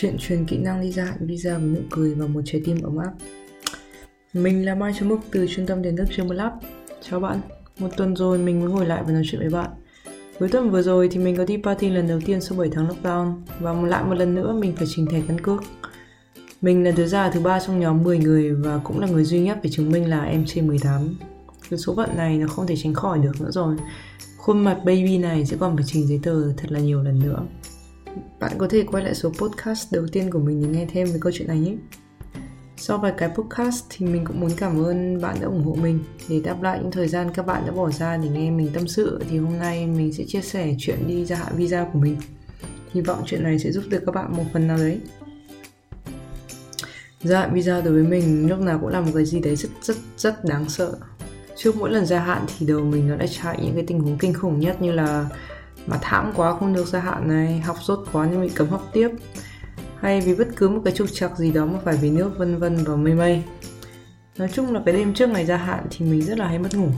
chuyện truyền kỹ năng đi ra hạn visa với nụ cười và một trái tim ấm áp. Mình là Mai Trâm Mục từ trung tâm đến Đức Trường Lab. Chào bạn, một tuần rồi mình mới ngồi lại và nói chuyện với bạn. Cuối tuần vừa rồi thì mình có đi party lần đầu tiên sau 7 tháng lockdown và lại một lần nữa mình phải trình thẻ căn cước. Mình là đứa già thứ ba trong nhóm 10 người và cũng là người duy nhất phải chứng minh là em trên 18. Cái số phận này nó không thể tránh khỏi được nữa rồi. Khuôn mặt baby này sẽ còn phải trình giấy tờ thật là nhiều lần nữa. Bạn có thể quay lại số podcast đầu tiên của mình để nghe thêm về câu chuyện này nhé. Sau vài cái podcast thì mình cũng muốn cảm ơn bạn đã ủng hộ mình. Để đáp lại những thời gian các bạn đã bỏ ra để nghe mình tâm sự, Thì hôm nay mình sẽ chia sẻ chuyện đi gia hạn visa của mình. Hy vọng chuyện này sẽ giúp được các bạn một phần nào đấy. Gia hạn visa đối với mình lúc nào cũng là một cái gì đấy rất rất rất đáng sợ. Trước mỗi lần gia hạn thì đầu mình nó đã chạy những cái tình huống kinh khủng nhất như là mà thảm quá không được gia hạn này, học sốt quá nhưng bị cấm học tiếp hay vì bất cứ một cái trục trặc gì đó mà phải vì nước vân vân và mây mây. Nói chung là cái đêm trước ngày gia hạn thì mình rất là hay mất ngủ.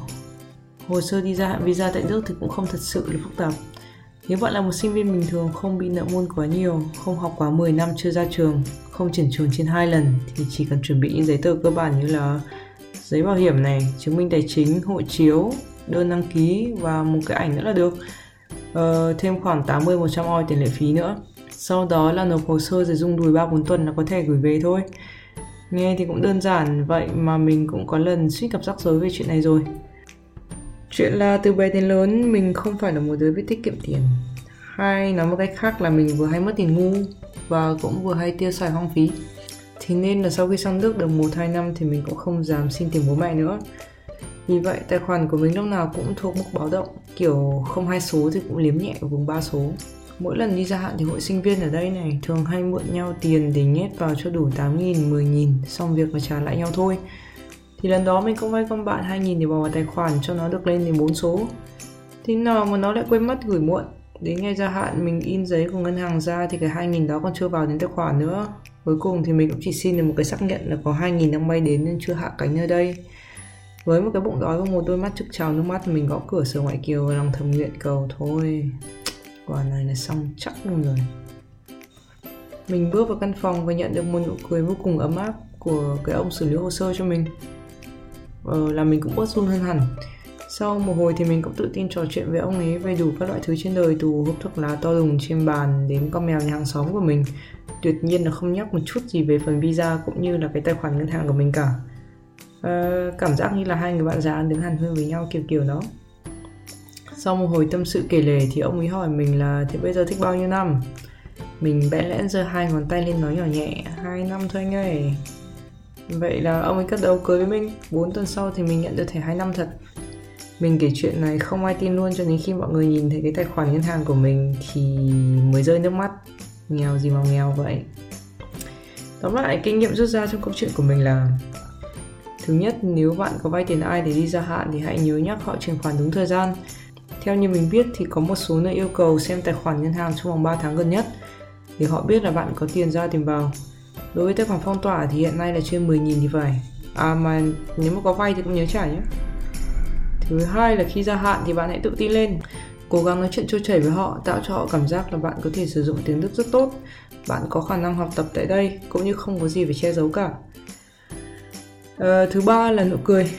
Hồ sơ đi gia hạn visa tại nước thì cũng không thật sự là phức tạp. Nếu bạn là một sinh viên bình thường không bị nợ môn quá nhiều, không học quá 10 năm chưa ra trường, không chuyển trường trên hai lần thì chỉ cần chuẩn bị những giấy tờ cơ bản như là giấy bảo hiểm này, chứng minh tài chính, hộ chiếu, đơn đăng ký và một cái ảnh nữa là được uh, thêm khoảng 80-100 oi tiền lệ phí nữa. Sau đó là nộp hồ sơ rồi dùng đùi 3-4 tuần là có thể gửi về thôi. Nghe thì cũng đơn giản vậy mà mình cũng có lần suýt gặp rắc rối về chuyện này rồi. Chuyện là từ bé đến lớn mình không phải là một đứa biết tiết kiệm tiền. Hay nói một cách khác là mình vừa hay mất tiền ngu và cũng vừa hay tiêu xài hoang phí. Thế nên là sau khi sang Đức được 1-2 năm thì mình cũng không dám xin tiền bố mẹ nữa. Vì vậy tài khoản của mình lúc nào cũng thuộc mức báo động Kiểu không hai số thì cũng liếm nhẹ ở vùng ba số Mỗi lần đi gia hạn thì hội sinh viên ở đây này thường hay mượn nhau tiền để nhét vào cho đủ 8 nghìn, 10 nghìn xong việc mà trả lại nhau thôi. Thì lần đó mình cũng vay con bạn 2 nghìn để bỏ vào tài khoản cho nó được lên đến 4 số. Thế nào mà nó lại quên mất gửi muộn. Đến ngày gia hạn mình in giấy của ngân hàng ra thì cái 2 nghìn đó còn chưa vào đến tài khoản nữa. Cuối cùng thì mình cũng chỉ xin được một cái xác nhận là có 2 nghìn đang bay đến nên chưa hạ cánh nơi đây. Với một cái bụng đói và một đôi mắt trực trào nước mắt mình gõ cửa sở ngoại kiều và lòng thầm nguyện cầu thôi. Quả này là xong chắc luôn rồi. Mình bước vào căn phòng và nhận được một nụ cười vô cùng ấm áp của cái ông xử lý hồ sơ cho mình. Ờ, là mình cũng bớt run hơn hẳn. Sau một hồi thì mình cũng tự tin trò chuyện với ông ấy về đủ các loại thứ trên đời từ hộp thuốc lá to đùng trên bàn đến con mèo nhà hàng xóm của mình. Tuyệt nhiên là không nhắc một chút gì về phần visa cũng như là cái tài khoản ngân hàng của mình cả uh, cảm giác như là hai người bạn già đứng hàn huyên với nhau kiểu kiểu đó sau một hồi tâm sự kể lể thì ông ấy hỏi mình là thế bây giờ thích bao nhiêu năm? Mình bẽ lẽn giơ hai ngón tay lên nói nhỏ nhẹ, hai năm thôi anh ơi. Vậy là ông ấy cất đầu cưới với mình, 4 tuần sau thì mình nhận được thẻ hai năm thật. Mình kể chuyện này không ai tin luôn cho đến khi mọi người nhìn thấy cái tài khoản ngân hàng của mình thì mới rơi nước mắt. Nghèo gì mà nghèo vậy. Tóm lại, kinh nghiệm rút ra trong câu chuyện của mình là Thứ nhất, nếu bạn có vay tiền ai để đi gia hạn thì hãy nhớ nhắc họ chuyển khoản đúng thời gian theo như mình biết thì có một số nơi yêu cầu xem tài khoản ngân hàng trong vòng 3 tháng gần nhất để họ biết là bạn có tiền ra tiền vào. Đối với tài khoản phong tỏa thì hiện nay là trên 10.000 thì phải. À mà nếu mà có vay thì cũng nhớ trả nhé. Thứ hai là khi gia hạn thì bạn hãy tự tin lên. Cố gắng nói chuyện trôi chảy với họ, tạo cho họ cảm giác là bạn có thể sử dụng tiếng Đức rất tốt. Bạn có khả năng học tập tại đây, cũng như không có gì phải che giấu cả. À, thứ ba là nụ cười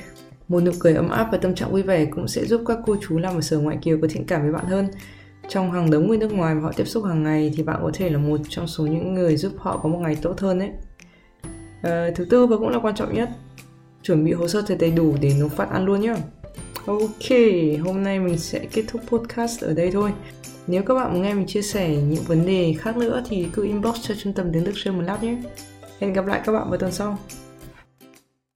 một nụ cười ấm áp và tâm trạng vui vẻ cũng sẽ giúp các cô chú làm ở sở ngoại kiều có thiện cảm với bạn hơn. Trong hàng đống người nước ngoài mà họ tiếp xúc hàng ngày thì bạn có thể là một trong số những người giúp họ có một ngày tốt hơn đấy. À, ờ, thứ tư và cũng là quan trọng nhất, chuẩn bị hồ sơ thật đầy đủ để nộp phát ăn luôn nhé. Ok, hôm nay mình sẽ kết thúc podcast ở đây thôi. Nếu các bạn muốn nghe mình chia sẻ những vấn đề khác nữa thì cứ inbox cho trung tâm tiếng Đức sơn một lát nhé. Hẹn gặp lại các bạn vào tuần sau.